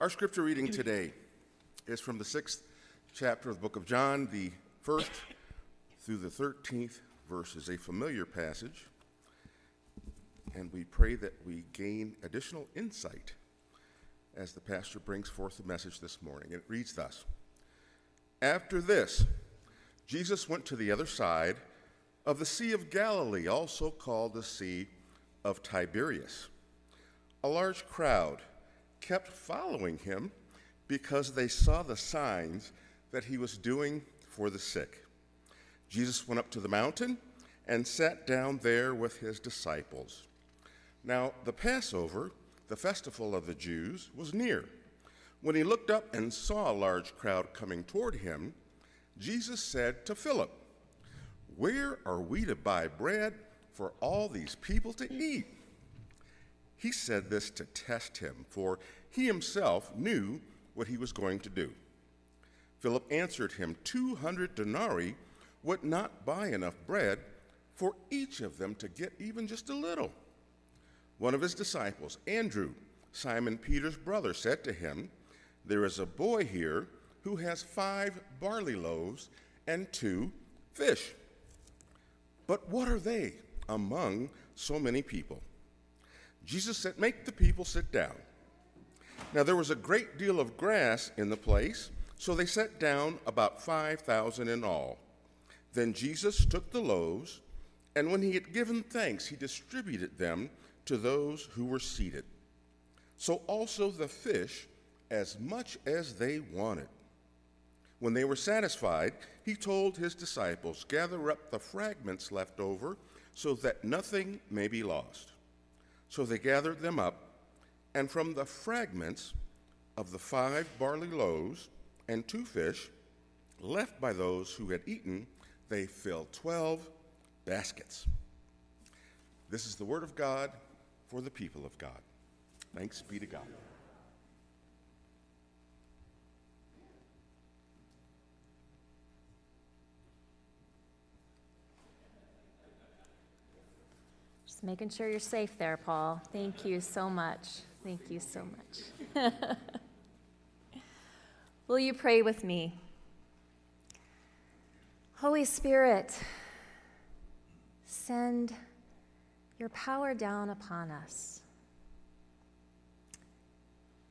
Our scripture reading today is from the sixth chapter of the book of John, the first through the 13th verses, a familiar passage. And we pray that we gain additional insight as the pastor brings forth the message this morning. It reads thus After this, Jesus went to the other side of the Sea of Galilee, also called the Sea of Tiberias. A large crowd kept following him because they saw the signs that he was doing for the sick. Jesus went up to the mountain and sat down there with his disciples. Now, the Passover, the festival of the Jews, was near. When he looked up and saw a large crowd coming toward him, Jesus said to Philip, Where are we to buy bread for all these people to eat? He said this to test him, for he himself knew what he was going to do. Philip answered him, 200 denarii would not buy enough bread for each of them to get even just a little. One of his disciples, Andrew, Simon Peter's brother, said to him, There is a boy here who has five barley loaves and two fish. But what are they among so many people? Jesus said, Make the people sit down. Now there was a great deal of grass in the place, so they sat down about 5,000 in all. Then Jesus took the loaves, and when he had given thanks, he distributed them to those who were seated. So also the fish, as much as they wanted. When they were satisfied, he told his disciples, Gather up the fragments left over, so that nothing may be lost. So they gathered them up, and from the fragments of the five barley loaves and two fish left by those who had eaten, they filled 12 baskets. This is the word of God for the people of God. Thanks be to God. Just making sure you're safe there, Paul. Thank you so much. Thank you so much. Will you pray with me? Holy Spirit, send your power down upon us.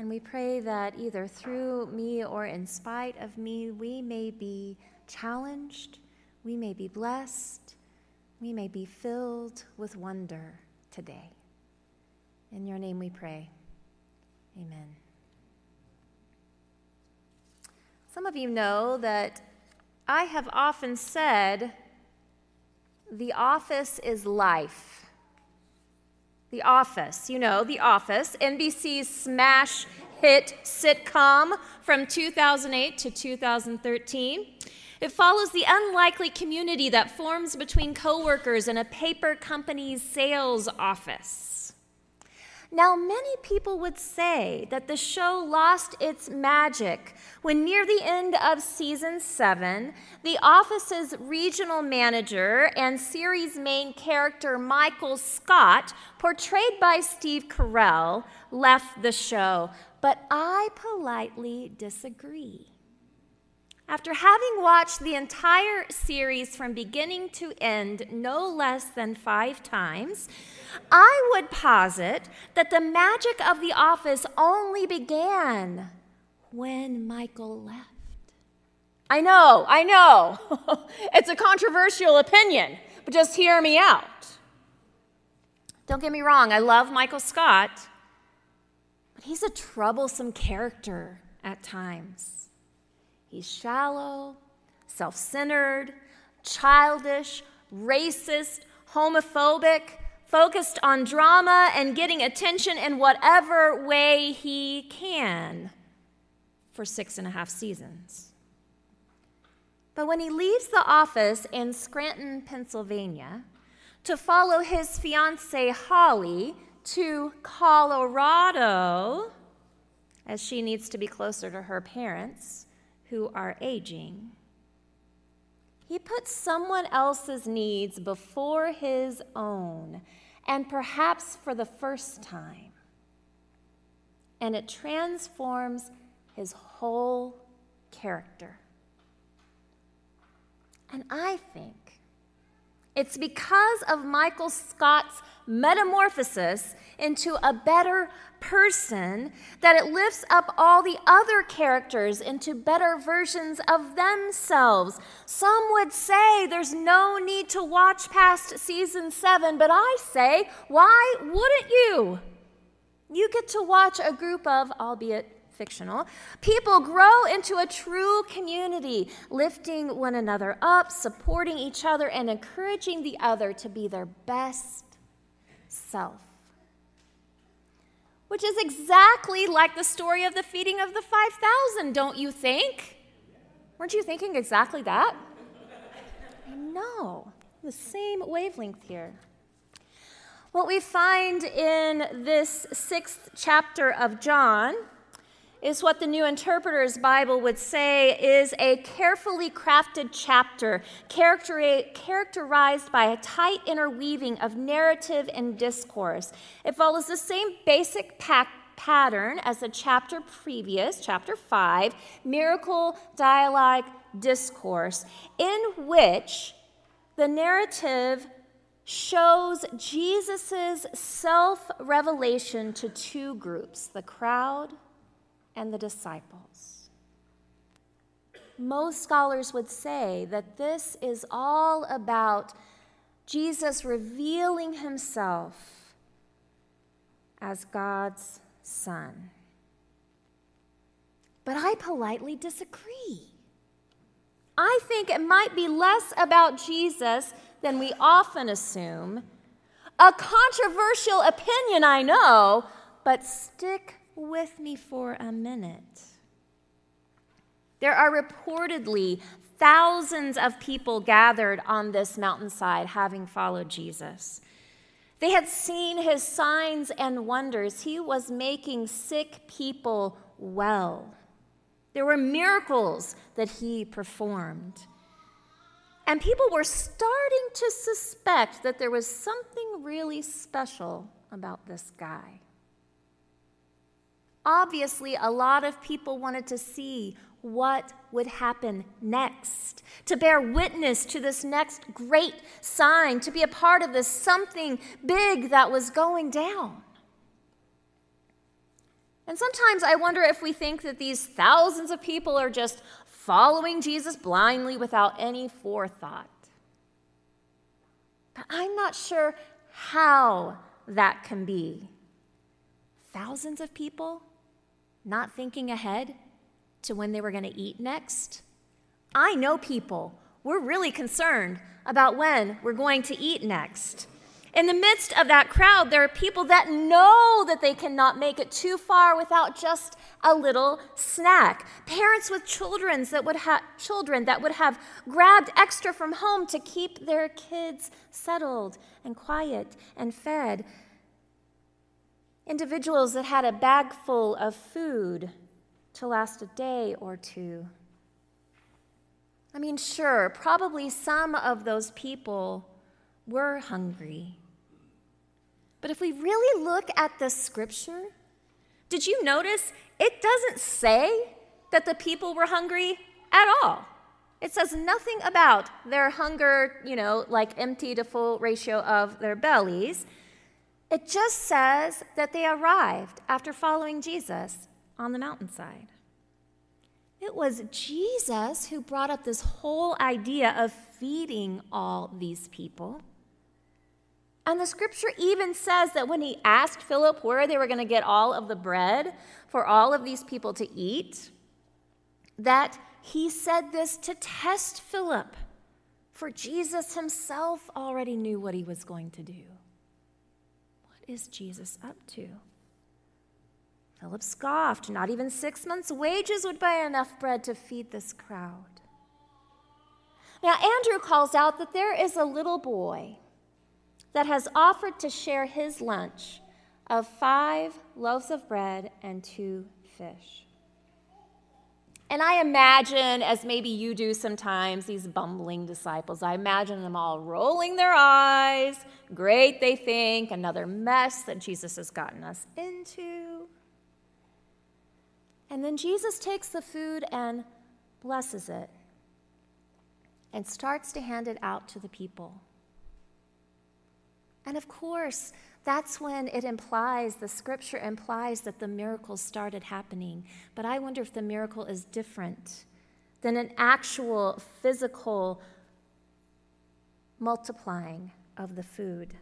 And we pray that either through me or in spite of me, we may be challenged, we may be blessed, we may be filled with wonder today. In your name we pray. Amen. Some of you know that I have often said the office is life. The Office, you know, The Office, NBC's smash hit sitcom from 2008 to 2013. It follows the unlikely community that forms between coworkers in a paper company's sales office. Now, many people would say that the show lost its magic when, near the end of season seven, the office's regional manager and series main character Michael Scott, portrayed by Steve Carell, left the show. But I politely disagree. After having watched the entire series from beginning to end no less than five times, I would posit that the magic of The Office only began when Michael left. I know, I know. it's a controversial opinion, but just hear me out. Don't get me wrong, I love Michael Scott, but he's a troublesome character at times. He's shallow, self centered, childish, racist, homophobic, focused on drama and getting attention in whatever way he can for six and a half seasons. But when he leaves the office in Scranton, Pennsylvania, to follow his fiancee Holly to Colorado, as she needs to be closer to her parents, who are aging. He puts someone else's needs before his own, and perhaps for the first time. and it transforms his whole character. And I think it's because of Michael Scott's metamorphosis into a better person that it lifts up all the other characters into better versions of themselves. Some would say there's no need to watch past season seven, but I say, why wouldn't you? You get to watch a group of, albeit fictional, people grow into a true community, lifting one another up, supporting each other, and encouraging the other to be their best self. Which is exactly like the story of the feeding of the 5,000, don't you think? Weren't you thinking exactly that? I know, the same wavelength here. What we find in this sixth chapter of John is what the New Interpreter's Bible would say is a carefully crafted chapter characterized by a tight interweaving of narrative and discourse. It follows the same basic pattern as the chapter previous, chapter 5, miracle, dialogue, discourse, in which the narrative shows Jesus' self revelation to two groups the crowd and the disciples. Most scholars would say that this is all about Jesus revealing himself as God's Son. But I politely disagree. I think it might be less about Jesus than we often assume. A controversial opinion, I know, but stick with me for a minute. There are reportedly thousands of people gathered on this mountainside having followed Jesus. They had seen his signs and wonders. He was making sick people well. There were miracles that he performed. And people were starting to suspect that there was something really special about this guy. Obviously, a lot of people wanted to see what would happen next, to bear witness to this next great sign, to be a part of this something big that was going down. And sometimes I wonder if we think that these thousands of people are just following Jesus blindly without any forethought. But I'm not sure how that can be. Thousands of people not thinking ahead to when they were going to eat next. I know people, we're really concerned about when we're going to eat next. In the midst of that crowd, there are people that know that they cannot make it too far without just a little snack. Parents with children that would have children that would have grabbed extra from home to keep their kids settled and quiet and fed individuals that had a bag full of food to last a day or two. I mean, sure, probably some of those people were hungry. But if we really look at the scripture, did you notice it doesn't say that the people were hungry at all? It says nothing about their hunger, you know, like empty to full ratio of their bellies. It just says that they arrived after following Jesus on the mountainside. It was Jesus who brought up this whole idea of feeding all these people. And the scripture even says that when he asked Philip where they were going to get all of the bread for all of these people to eat, that he said this to test Philip, for Jesus himself already knew what he was going to do is Jesus up to? Philip scoffed. Not even six months' wages would buy enough bread to feed this crowd. Now, Andrew calls out that there is a little boy that has offered to share his lunch of five loaves of bread and two fish. And I imagine, as maybe you do sometimes, these bumbling disciples, I imagine them all rolling their eyes. Great, they think, another mess that Jesus has gotten us into. And then Jesus takes the food and blesses it and starts to hand it out to the people. And of course, that's when it implies, the scripture implies that the miracle started happening. But I wonder if the miracle is different than an actual physical multiplying of the food.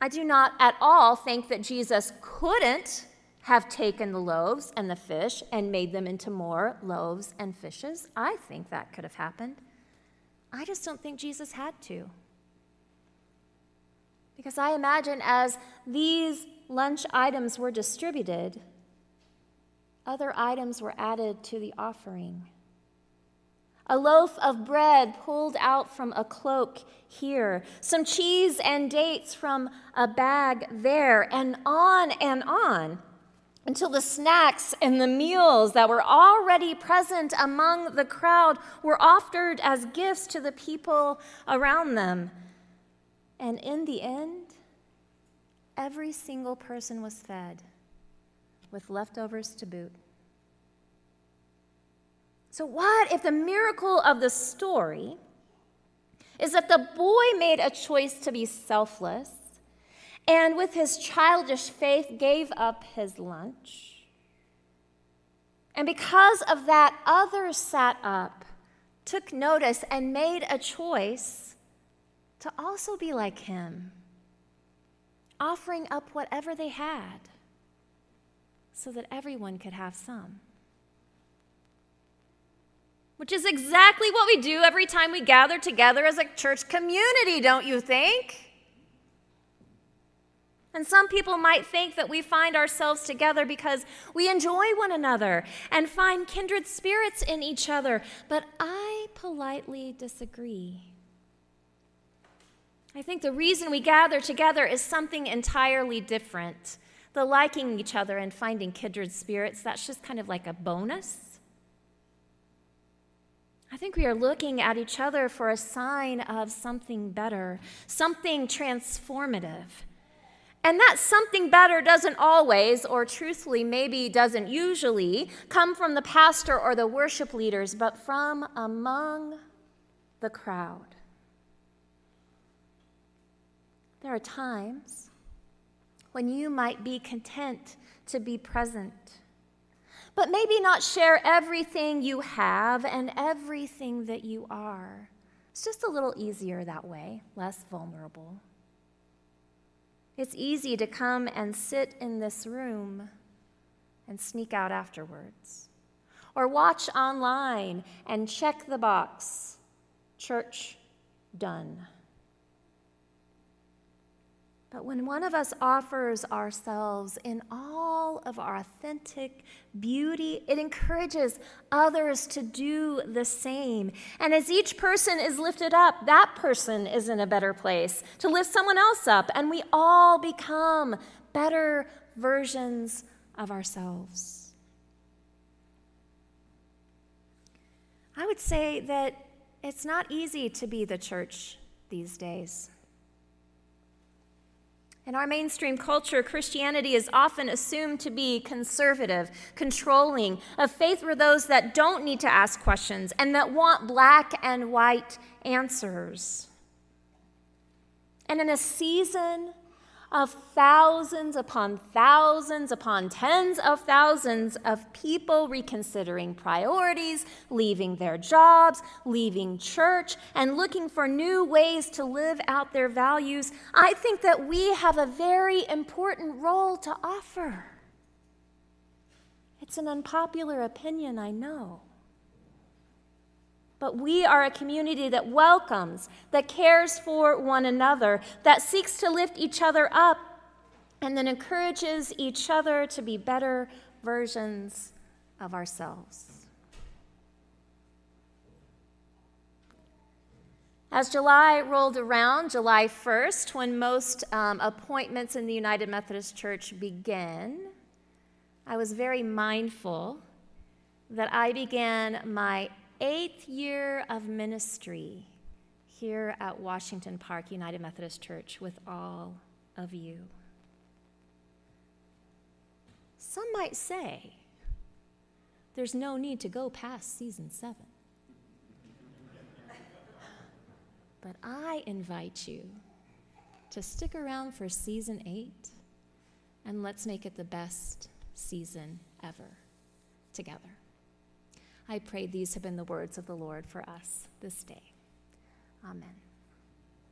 I do not at all think that Jesus couldn't have taken the loaves and the fish and made them into more loaves and fishes. I think that could have happened. I just don't think Jesus had to. Because I imagine as these lunch items were distributed, other items were added to the offering. A loaf of bread pulled out from a cloak here, some cheese and dates from a bag there, and on and on until the snacks and the meals that were already present among the crowd were offered as gifts to the people around them. And in the end, every single person was fed with leftovers to boot. So, what if the miracle of the story is that the boy made a choice to be selfless and with his childish faith gave up his lunch? And because of that, others sat up, took notice, and made a choice to also be like him, offering up whatever they had so that everyone could have some. Which is exactly what we do every time we gather together as a church community, don't you think? And some people might think that we find ourselves together because we enjoy one another and find kindred spirits in each other, but I politely disagree. I think the reason we gather together is something entirely different. The liking each other and finding kindred spirits, that's just kind of like a bonus. I think we are looking at each other for a sign of something better, something transformative. And that something better doesn't always, or truthfully, maybe doesn't usually, come from the pastor or the worship leaders, but from among the crowd. There are times when you might be content to be present, but maybe not share everything you have and everything that you are. It's just a little easier that way, less vulnerable. It's easy to come and sit in this room and sneak out afterwards, or watch online and check the box church done. But when one of us offers ourselves in all of our authentic beauty, it encourages others to do the same. And as each person is lifted up, that person is in a better place to lift someone else up, and we all become better versions of ourselves. I would say that it's not easy to be the church these days. In our mainstream culture, Christianity is often assumed to be conservative, controlling, a faith for those that don't need to ask questions and that want black and white answers. And in a season of thousands upon thousands upon tens of thousands of people reconsidering priorities, leaving their jobs, leaving church, and looking for new ways to live out their values, I think that we have a very important role to offer. It's an unpopular opinion, I know. But we are a community that welcomes, that cares for one another, that seeks to lift each other up, and that encourages each other to be better versions of ourselves. As July rolled around, July 1st, when most um, appointments in the United Methodist Church begin, I was very mindful that I began my eighth year of ministry here at Washington Park United Methodist Church with all of you. Some might say there's no need to go past season seven. But I invite you to stick around for season eight and let's make it the best season ever together. I pray these have been the words of the Lord for us this day. Amen.